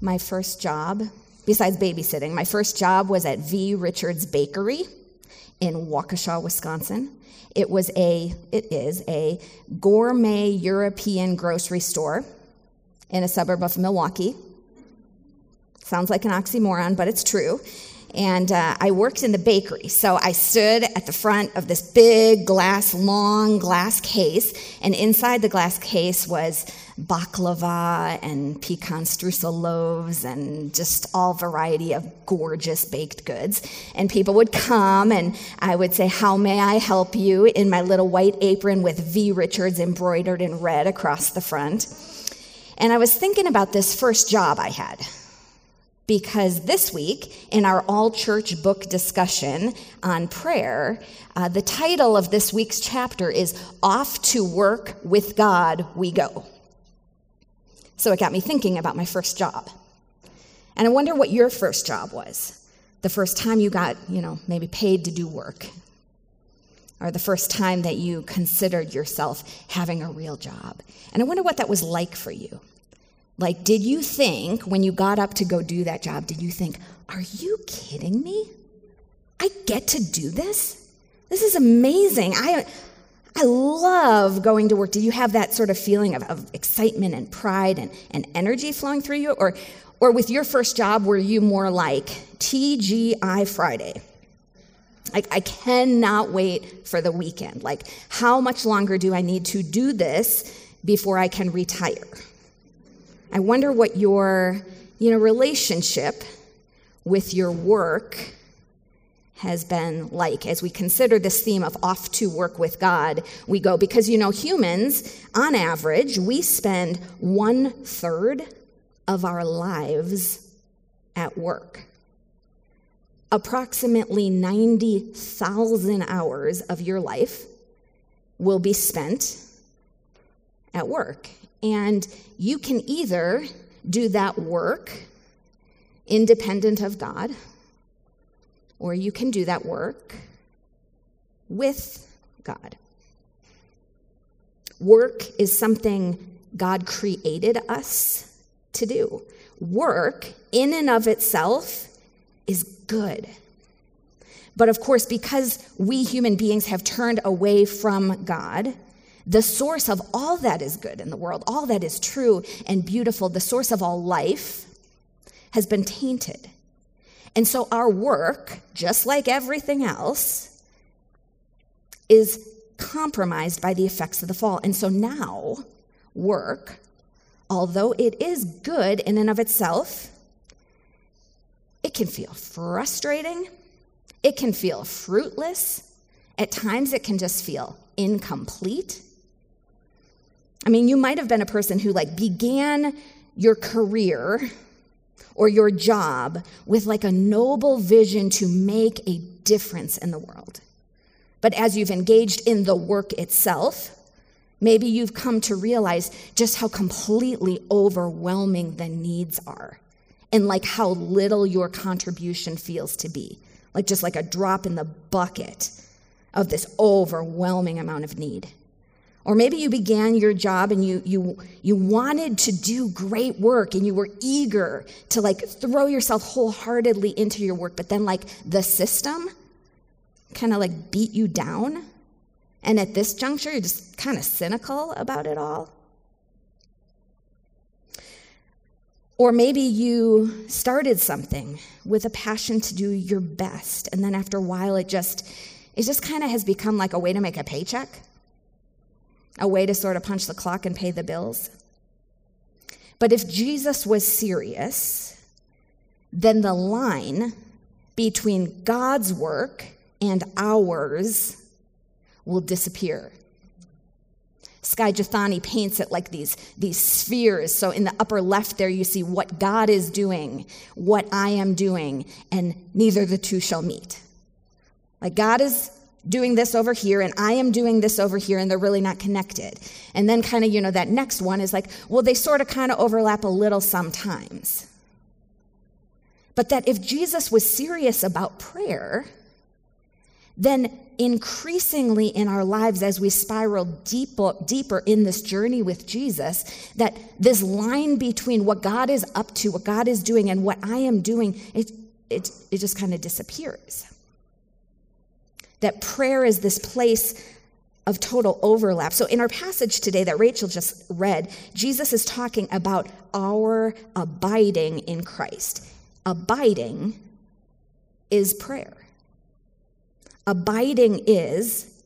my first job, besides babysitting, my first job was at V. Richards Bakery in Waukesha, Wisconsin. It was a, it is a gourmet European grocery store in a suburb of Milwaukee. Sounds like an oxymoron, but it's true. And uh, I worked in the bakery. So I stood at the front of this big glass, long glass case. And inside the glass case was baklava and pecan streusel loaves and just all variety of gorgeous baked goods. And people would come and I would say, How may I help you? in my little white apron with V. Richards embroidered in red across the front. And I was thinking about this first job I had because this week in our all church book discussion on prayer, uh, the title of this week's chapter is Off to Work with God We Go. So it got me thinking about my first job. And I wonder what your first job was. The first time you got, you know, maybe paid to do work. Or the first time that you considered yourself having a real job. And I wonder what that was like for you. Like, did you think when you got up to go do that job, did you think, are you kidding me? I get to do this? This is amazing. I, I love going to work. Did you have that sort of feeling of, of excitement and pride and, and energy flowing through you? Or, or with your first job, were you more like TGI Friday? Like, I cannot wait for the weekend. Like, how much longer do I need to do this before I can retire? I wonder what your you know, relationship with your work has been like as we consider this theme of off to work with God. We go because you know, humans, on average, we spend one third of our lives at work. Approximately 90,000 hours of your life will be spent at work. And you can either do that work independent of God, or you can do that work with God. Work is something God created us to do. Work, in and of itself, is good. But of course, because we human beings have turned away from God, the source of all that is good in the world, all that is true and beautiful, the source of all life, has been tainted. And so our work, just like everything else, is compromised by the effects of the fall. And so now, work, although it is good in and of itself, it can feel frustrating, it can feel fruitless, at times it can just feel incomplete I mean, you might have been a person who like began your career or your job with like a noble vision to make a difference in the world. But as you've engaged in the work itself, maybe you've come to realize just how completely overwhelming the needs are and like how little your contribution feels to be. Like just like a drop in the bucket of this overwhelming amount of need. Or maybe you began your job and you, you, you wanted to do great work and you were eager to like throw yourself wholeheartedly into your work, but then like the system kind of like beat you down. And at this juncture, you're just kind of cynical about it all. Or maybe you started something with a passion to do your best, and then after a while, it just it just kind of has become like a way to make a paycheck a way to sort of punch the clock and pay the bills. But if Jesus was serious, then the line between God's work and ours will disappear. Skye Jethani paints it like these, these spheres. So in the upper left there, you see what God is doing, what I am doing, and neither the two shall meet. Like God is doing this over here and I am doing this over here and they're really not connected. And then kind of, you know, that next one is like, well, they sort of kind of overlap a little sometimes. But that if Jesus was serious about prayer, then increasingly in our lives as we spiral deeper, deeper in this journey with Jesus, that this line between what God is up to, what God is doing, and what I am doing, it, it, it just kind of disappears. That prayer is this place of total overlap. So, in our passage today that Rachel just read, Jesus is talking about our abiding in Christ. Abiding is prayer. Abiding is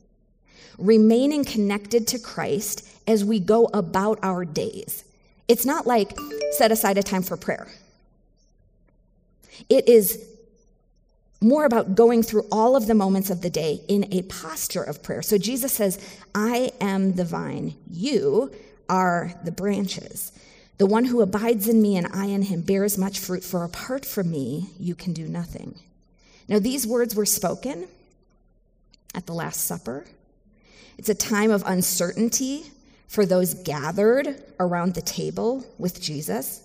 remaining connected to Christ as we go about our days. It's not like set aside a time for prayer. It is more about going through all of the moments of the day in a posture of prayer. So Jesus says, I am the vine, you are the branches. The one who abides in me and I in him bears much fruit, for apart from me, you can do nothing. Now, these words were spoken at the Last Supper. It's a time of uncertainty for those gathered around the table with Jesus.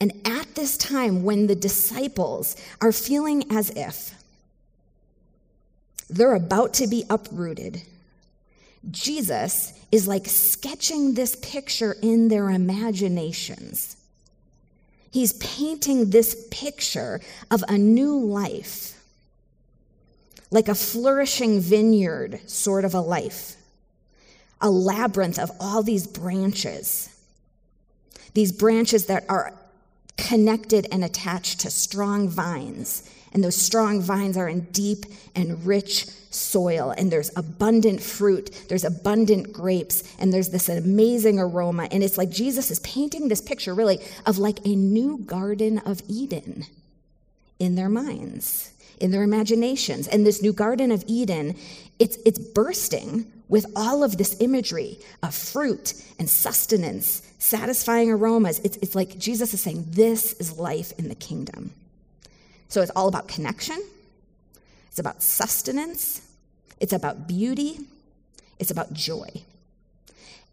And at this time, when the disciples are feeling as if they're about to be uprooted, Jesus is like sketching this picture in their imaginations. He's painting this picture of a new life like a flourishing vineyard sort of a life, a labyrinth of all these branches, these branches that are connected and attached to strong vines. And those strong vines are in deep and rich soil, and there's abundant fruit, there's abundant grapes, and there's this amazing aroma. And it's like Jesus is painting this picture, really, of like a new Garden of Eden in their minds in their imaginations. And this new Garden of Eden, it's, it's bursting with all of this imagery of fruit and sustenance, satisfying aromas. It's, it's like Jesus is saying, This is life in the kingdom. So it's all about connection, it's about sustenance, it's about beauty, it's about joy.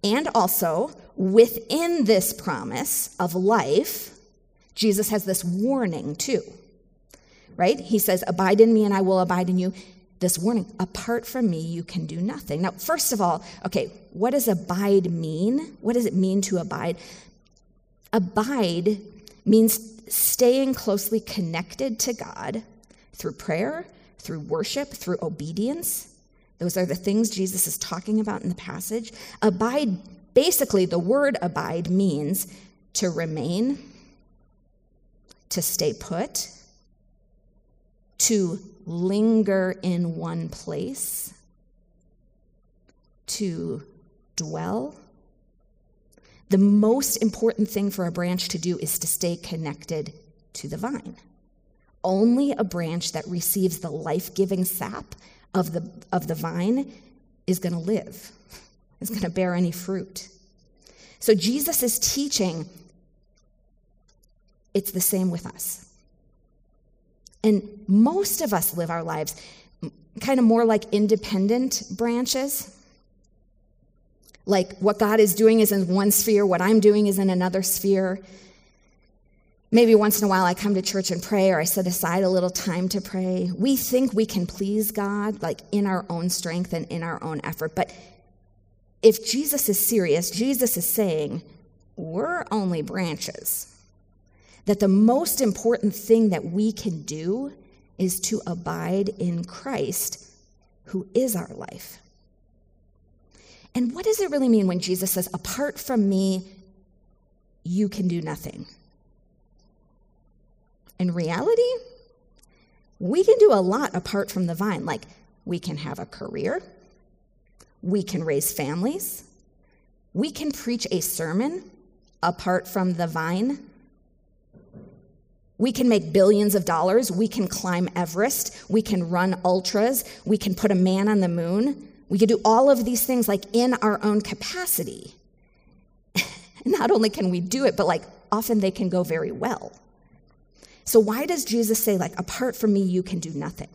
And also, within this promise of life, Jesus has this warning too right? He says, Abide in me and I will abide in you. This warning, apart from me, you can do nothing. Now, first of all, okay, what does abide mean? What does it mean to abide? Abide means staying closely connected to God through prayer, through worship, through obedience. Those are the things Jesus is talking about in the passage. Abide, basically, the word abide means to remain, to stay put, to linger in one place, to dwell. The most important thing for a branch to do is to stay connected to the vine. Only a branch that receives the life giving sap of the, of the vine is going to live, is going to bear any fruit. So Jesus is teaching it's the same with us. And most of us live our lives kind of more like independent branches. Like what God is doing is in one sphere, what I'm doing is in another sphere. Maybe once in a while I come to church and pray, or I set aside a little time to pray. We think we can please God, like in our own strength and in our own effort. But if Jesus is serious, Jesus is saying, we're only branches that the most important thing that we can do is to abide in Christ, who is our life. And what does it really mean when Jesus says, apart from me, you can do nothing? In reality, we can do a lot apart from the vine. Like, we can have a career, we can raise families, we can preach a sermon apart from the vine. We can make billions of dollars. We can climb Everest. We can run ultras. We can put a man on the moon. We can do all of these things like in our own capacity. Not only can we do it, but like often they can go very well. So why does Jesus say, like, apart from me, you can do nothing?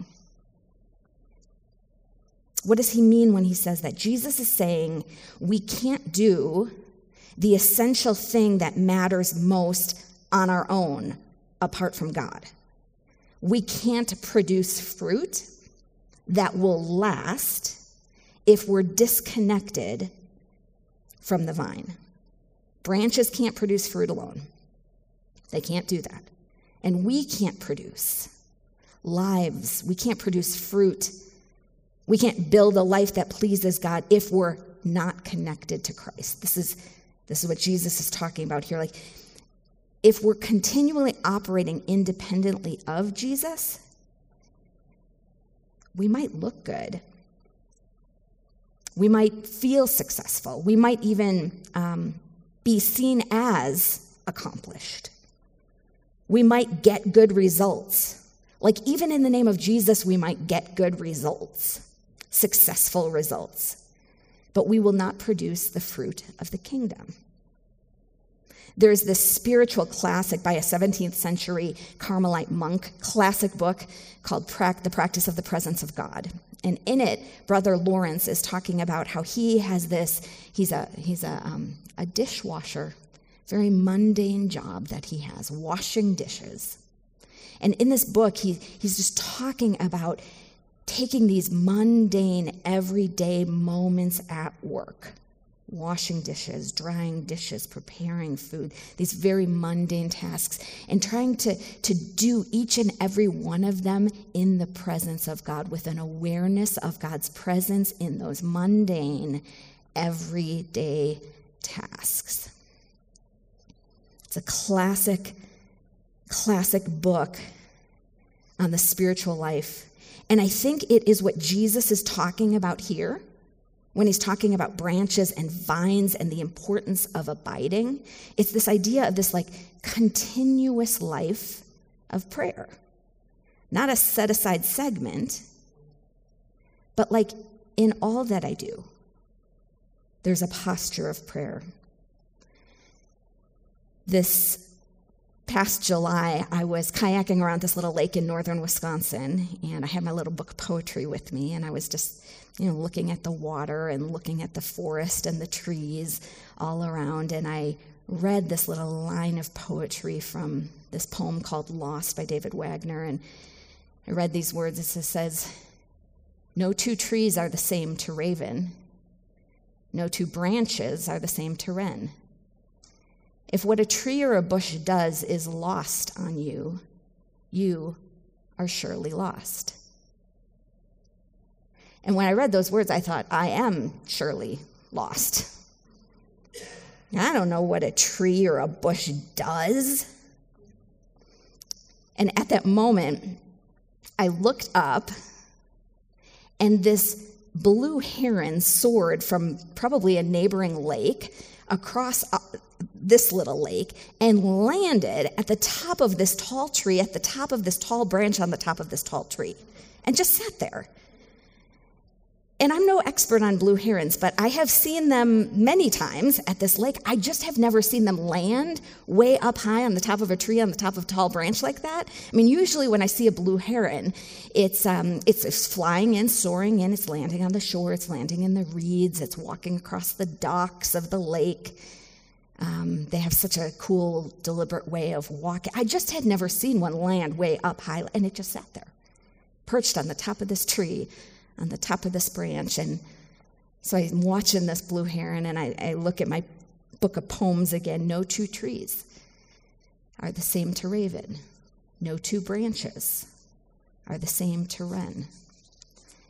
What does he mean when he says that? Jesus is saying we can't do the essential thing that matters most on our own apart from God. We can't produce fruit that will last if we're disconnected from the vine. Branches can't produce fruit alone, they can't do that. And we can't produce lives, we can't produce fruit. We can't build a life that pleases God if we're not connected to Christ. This is, this is what Jesus is talking about here. Like, if we're continually operating independently of Jesus, we might look good. We might feel successful. We might even um, be seen as accomplished. We might get good results. Like, even in the name of Jesus, we might get good results, successful results. But we will not produce the fruit of the kingdom. There's this spiritual classic by a 17th century Carmelite monk, classic book called The Practice of the Presence of God. And in it, Brother Lawrence is talking about how he has this, he's a, he's a, um, a dishwasher, very mundane job that he has, washing dishes. And in this book, he, he's just talking about taking these mundane, everyday moments at work washing dishes, drying dishes, preparing food, these very mundane tasks, and trying to, to do each and every one of them in the presence of God with an awareness of God's presence in those mundane, everyday tasks. It's a classic, classic book on the spiritual life. And I think it is what Jesus is talking about here when he's talking about branches and vines and the importance of abiding. It's this idea of this like continuous life of prayer, not a set aside segment, but like in all that I do, there's a posture of prayer. This past July, I was kayaking around this little lake in northern Wisconsin, and I had my little book of poetry with me, and I was just, you know, looking at the water and looking at the forest and the trees all around, and I read this little line of poetry from this poem called Lost by David Wagoner, and I read these words. It says, No two trees are the same to raven, no two branches are the same to wren. If what a tree or a bush does is lost on you, you are surely lost. And when I read those words, I thought, I am surely lost. I don't know what a tree or a bush does. And at that moment, I looked up, and this blue heron soared from probably a neighboring lake across uh, this little lake and landed at the top of this tall tree, at the top of this tall branch on the top of this tall tree, and just sat there. And I'm no expert on blue herons, but I have seen them many times at this lake. I just have never seen them land way up high on the top of a tree, on the top of a tall branch like that. I mean, usually when I see a blue heron, it's, um, it's, it's flying in, soaring in, it's landing on the shore, it's landing in the reeds, it's walking across the docks of the lake. Um, they have such a cool, deliberate way of walking. I just had never seen one land way up high, and it just sat there, perched on the top of this tree, on the top of this branch. And so I'm watching this blue heron, and I, I look at my book of poems again. No two trees are the same to raven, no two branches are the same to wren.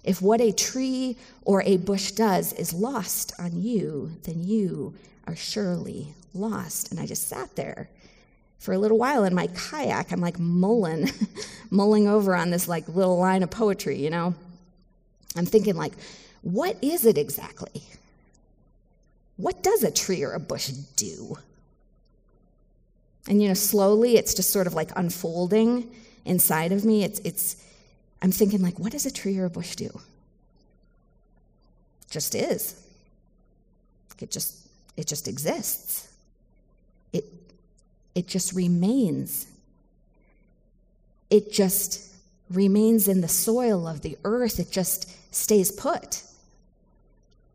If what a tree or a bush does is lost on you, then you are surely lost. And I just sat there for a little while in my kayak. I'm like mulling, mulling over on this like little line of poetry, you know. I'm thinking like, what is it exactly? What does a tree or a bush do? And you know, slowly it's just sort of like unfolding inside of me. It's it's I'm thinking like, what does a tree or a bush do? It just is. It just it just exists. It, it just remains. It just remains in the soil of the earth. It just stays put.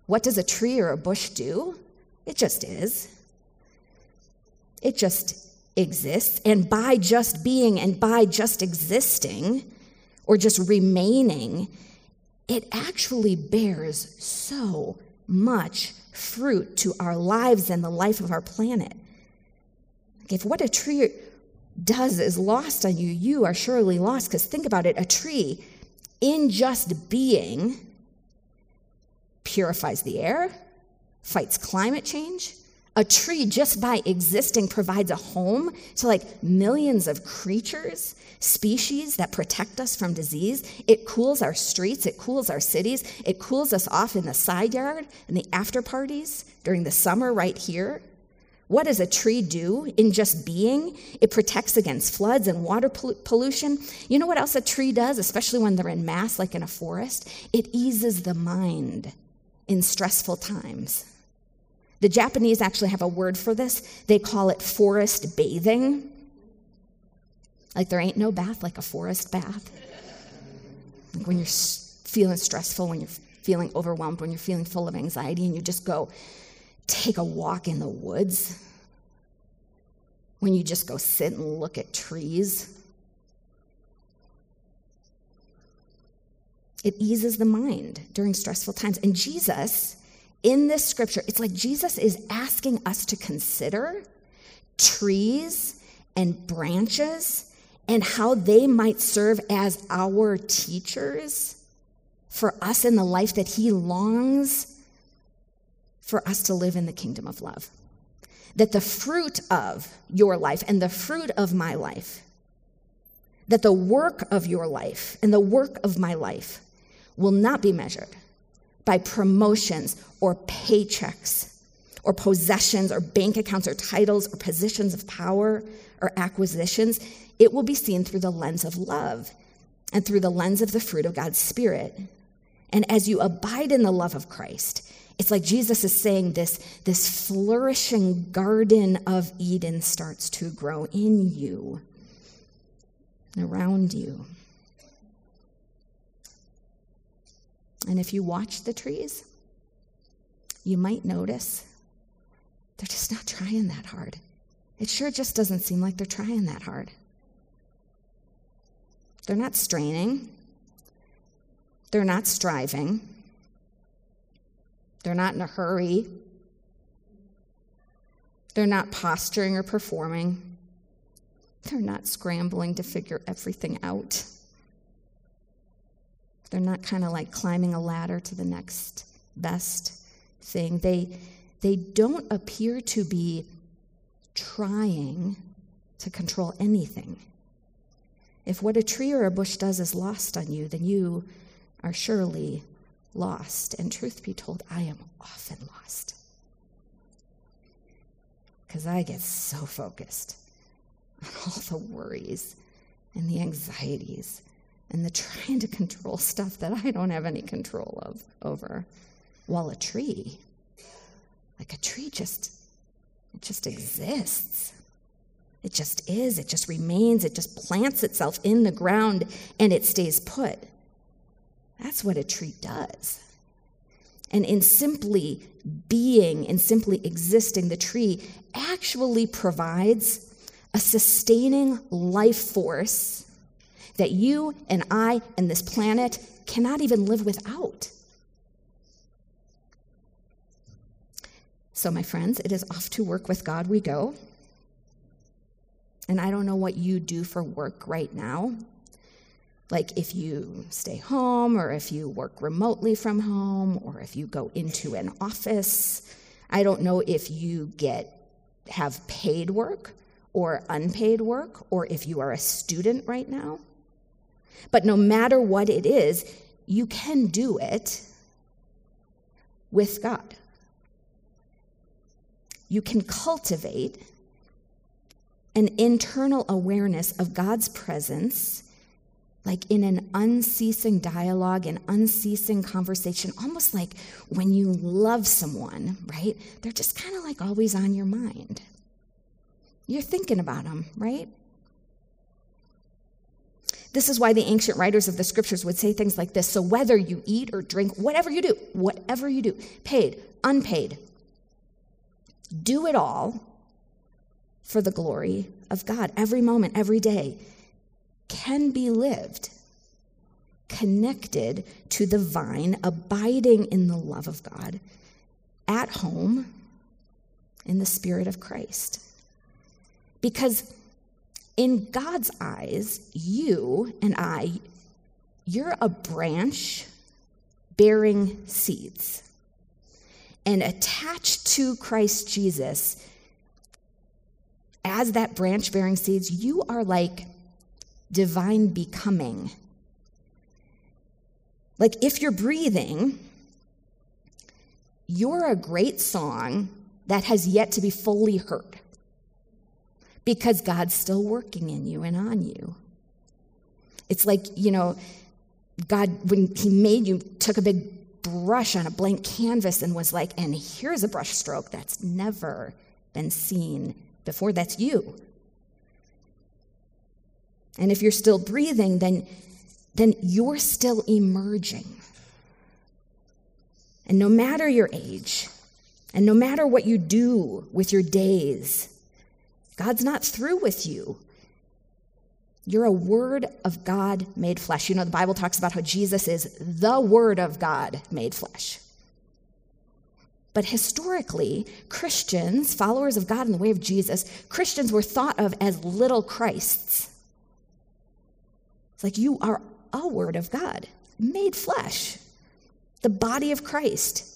What does a tree or a bush do? It just is. It just exists. And by just being and by just existing or just remaining, it actually bears so much fruit to our lives and the life of our planet. If what a tree does is lost on you, you are surely lost. Because think about it a tree, in just being, purifies the air, fights climate change. A tree, just by existing, provides a home to like millions of creatures, species that protect us from disease. It cools our streets, it cools our cities, it cools us off in the side yard and the after parties during the summer right here. What does a tree do in just being? It protects against floods and water pollution. You know what else a tree does, especially when they're in mass, like in a forest? It eases the mind in stressful times. The Japanese actually have a word for this. They call it forest bathing. Like there ain't no bath like a forest bath. Like when you're feeling stressful, when you're feeling overwhelmed, when you're feeling full of anxiety, and you just go take a walk in the woods. When you just go sit and look at trees. It eases the mind during stressful times. And Jesus, in this scripture, it's like Jesus is asking us to consider trees and branches and how they might serve as our teachers for us in the life that he longs for us to live in the kingdom of love. That the fruit of your life and the fruit of my life, that the work of your life and the work of my life will not be measured by promotions or paychecks or possessions or bank accounts or titles or positions of power or acquisitions. It will be seen through the lens of love and through the lens of the fruit of God's Spirit. And as you abide in the love of Christ, it's like Jesus is saying this, this flourishing garden of Eden starts to grow in you, around you. And if you watch the trees, you might notice they're just not trying that hard. It sure just doesn't seem like they're trying that hard. They're not straining, they're not striving, they're not in a hurry, they're not posturing or performing, they're not scrambling to figure everything out. They're not kind of like climbing a ladder to the next best thing. They, they don't appear to be trying to control anything. If what a tree or a bush does is lost on you, then you are surely lost. And truth be told, I am often lost. Because I get so focused on all the worries and the anxieties and the trying to control stuff that I don't have any control of over. While a tree, like a tree just it just exists. It just is. It just remains. It just plants itself in the ground and it stays put. That's what a tree does. And in simply being and simply existing, the tree actually provides a sustaining life force that you and I and this planet cannot even live without. So, my friends, it is off to work with God we go. And I don't know what you do for work right now. Like if you stay home, or if you work remotely from home, or if you go into an office. I don't know if you get have paid work or unpaid work, or if you are a student right now. But no matter what it is, you can do it with God. You can cultivate an internal awareness of God's presence, like in an unceasing dialogue and unceasing conversation, almost like when you love someone, right? They're just kind of like always on your mind. You're thinking about them, right? This is why the ancient writers of the scriptures would say things like this. So, whether you eat or drink, whatever you do, whatever you do, paid, unpaid, do it all for the glory of God. Every moment, every day can be lived connected to the vine, abiding in the love of God, at home in the Spirit of Christ. Because in God's eyes, you and I, you're a branch bearing seeds. And attached to Christ Jesus, as that branch bearing seeds, you are like divine becoming. Like if you're breathing, you're a great song that has yet to be fully heard because God's still working in you and on you. It's like, you know, God, when He made you, took a big brush on a blank canvas and was like, and here's a brush stroke that's never been seen before. That's you. And if you're still breathing, then, then you're still emerging. And no matter your age, and no matter what you do with your days, God's not through with you. You're a word of God made flesh. You know, the Bible talks about how Jesus is the word of God made flesh. But historically, Christians, followers of God in the way of Jesus, Christians were thought of as little Christs. It's like you are a word of God made flesh, the body of Christ.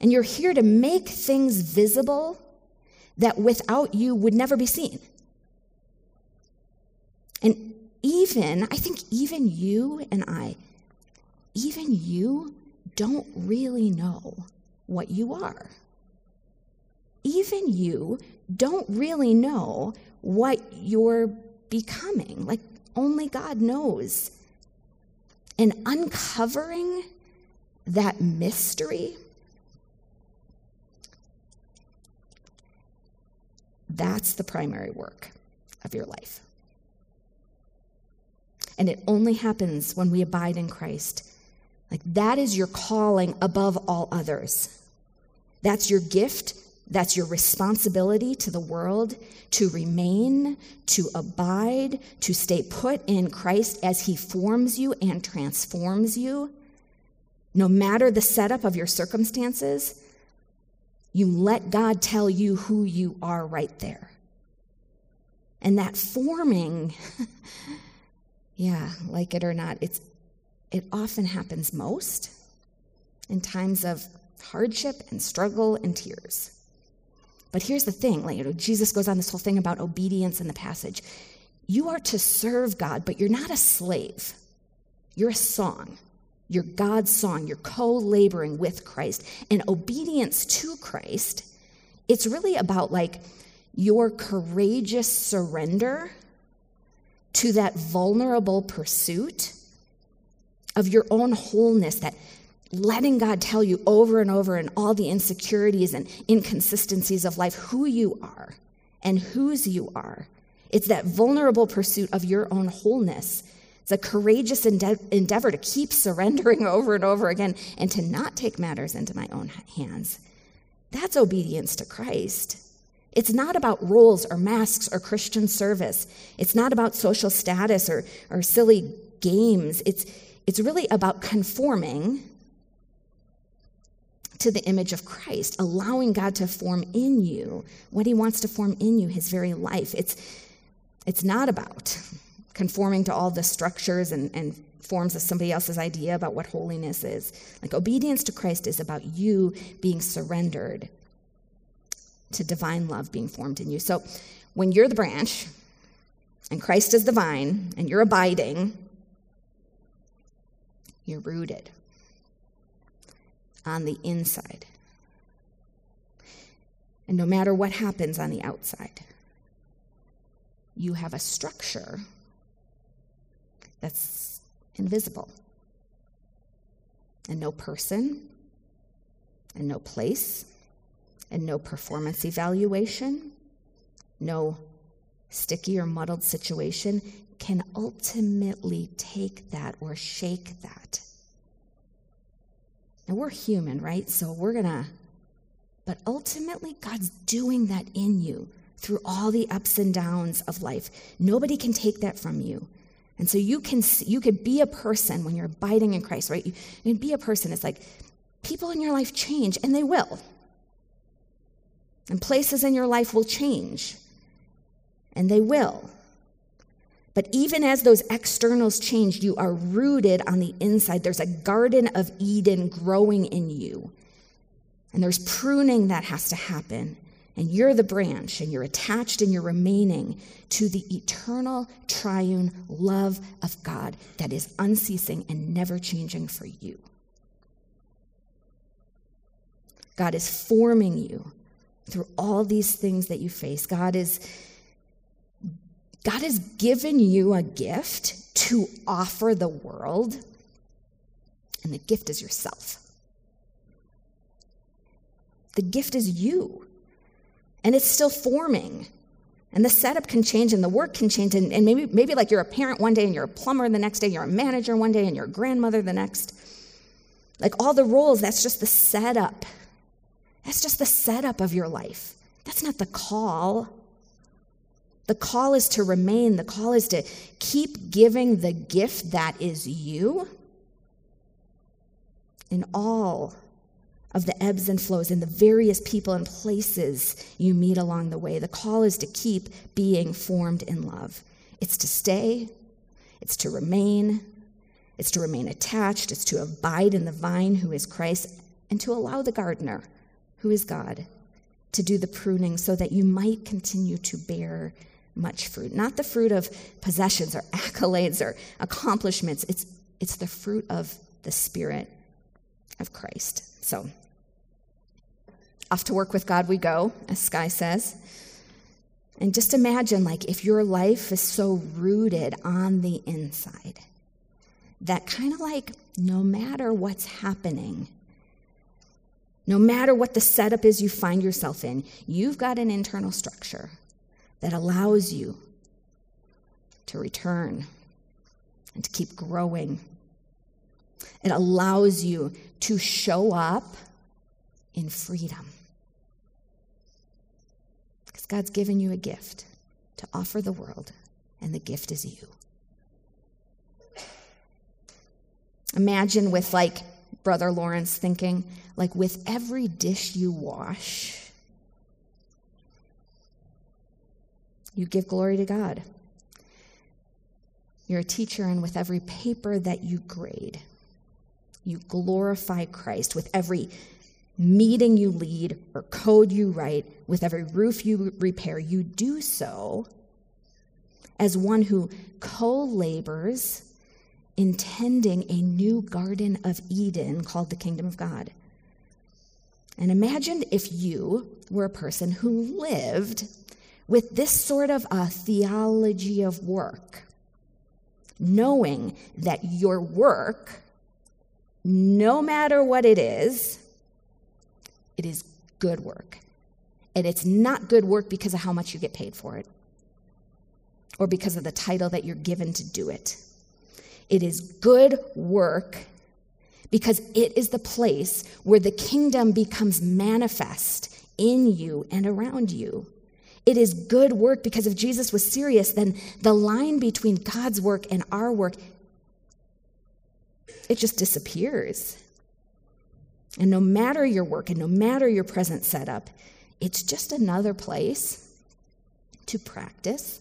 And you're here to make things visible that without you would never be seen. And even, I think even you and I, even you don't really know what you are. Even you don't really know what you're becoming. Like, only God knows. And uncovering that mystery That's the primary work of your life. And it only happens when we abide in Christ. Like that is your calling above all others. That's your gift. That's your responsibility to the world to remain, to abide, to stay put in Christ as he forms you and transforms you. No matter the setup of your circumstances, you let God tell you who you are right there. And that forming, yeah, like it or not, it's, it often happens most in times of hardship and struggle and tears. But here's the thing, like, you know, Jesus goes on this whole thing about obedience in the passage. You are to serve God, but you're not a slave. You're a song. You're God's song. You're co laboring with Christ. And obedience to Christ, it's really about like your courageous surrender to that vulnerable pursuit of your own wholeness, that letting God tell you over and over in all the insecurities and inconsistencies of life who you are and whose you are. It's that vulnerable pursuit of your own wholeness it's a courageous endeavor to keep surrendering over and over again and to not take matters into my own hands. That's obedience to Christ. It's not about roles or masks or Christian service. It's not about social status or, or silly games. It's, it's really about conforming to the image of Christ, allowing God to form in you what he wants to form in you, his very life. It's, it's not about conforming to all the structures and, and forms of somebody else's idea about what holiness is. Like obedience to Christ is about you being surrendered to divine love being formed in you. So when you're the branch and Christ is the vine and you're abiding, you're rooted on the inside. And no matter what happens on the outside, you have a structure that's invisible. And no person, and no place, and no performance evaluation, no sticky or muddled situation can ultimately take that or shake that. And we're human, right? So we're going to, but ultimately, God's doing that in you through all the ups and downs of life. Nobody can take that from you. And so you can you could be a person when you're abiding in Christ, right? You, you can be a person. It's like people in your life change, and they will. And places in your life will change, and they will. But even as those externals change, you are rooted on the inside. There's a garden of Eden growing in you. And there's pruning that has to happen. And you're the branch, and you're attached and you're remaining to the eternal triune love of God that is unceasing and never changing for you. God is forming you through all these things that you face. God is God has given you a gift to offer the world, and the gift is yourself. The gift is you, and it's still forming. And the setup can change and the work can change. And, and, maybe, maybe like you're a parent one day and you're a plumber the next day, you're a manager one day and you're a grandmother the next. Like all the roles, that's just the setup. That's just the setup of your life. That's not the call. The call is to remain, the call is to keep giving the gift that is you in all of the ebbs and flows in the various people and places you meet along the way. The call is to keep being formed in love. It's to stay, it's to remain, it's to remain attached, it's to abide in the vine who is Christ, and to allow the gardener who is God to do the pruning so that you might continue to bear much fruit. Not the fruit of possessions or accolades or accomplishments. It's, it's the fruit of the Spirit of Christ. So, off to work with God we go, as Skye says. And just imagine, like, if your life is so rooted on the inside, that kind of like no matter what's happening, no matter what the setup is you find yourself in, you've got an internal structure that allows you to return and to keep growing. It allows you to show up in freedom. Because God's given you a gift to offer the world, and the gift is you. Imagine with like Brother Lawrence thinking, like with every dish you wash, You give glory to God. You're a teacher, and with every paper that you grade, you glorify Christ. With every meeting you lead or code you write, with every roof you repair, you do so as one who co labors intending a new Garden of Eden called the Kingdom of God. And imagine if you were a person who lived with this sort of a theology of work, knowing that your work, no matter what it is, it is good work. And it's not good work because of how much you get paid for it or because of the title that you're given to do it. It is good work because it is the place where the kingdom becomes manifest in you and around you. It is good work because if Jesus was serious, then the line between God's work and our work, it just disappears. And no matter your work and no matter your present setup, it's just another place to practice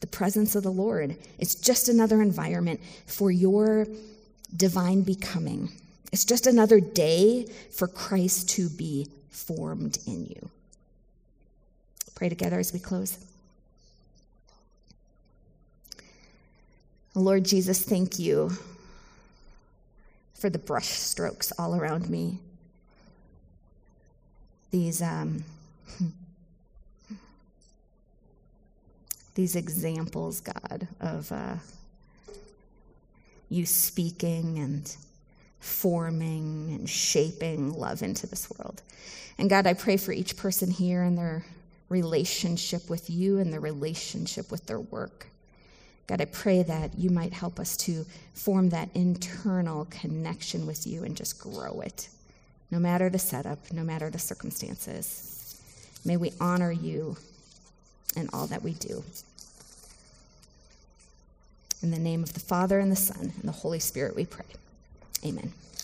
the presence of the Lord. It's just another environment for your divine becoming. It's just another day for Christ to be formed in you pray together as we close. Lord Jesus, thank you for the brush strokes all around me. These, um, these examples, God, of uh, you speaking and forming and shaping love into this world. And God, I pray for each person here and their relationship with you and the relationship with their work. God, I pray that you might help us to form that internal connection with you and just grow it, no matter the setup, no matter the circumstances. May we honor you in all that we do. In the name of the Father, and the Son, and the Holy Spirit, we pray. Amen.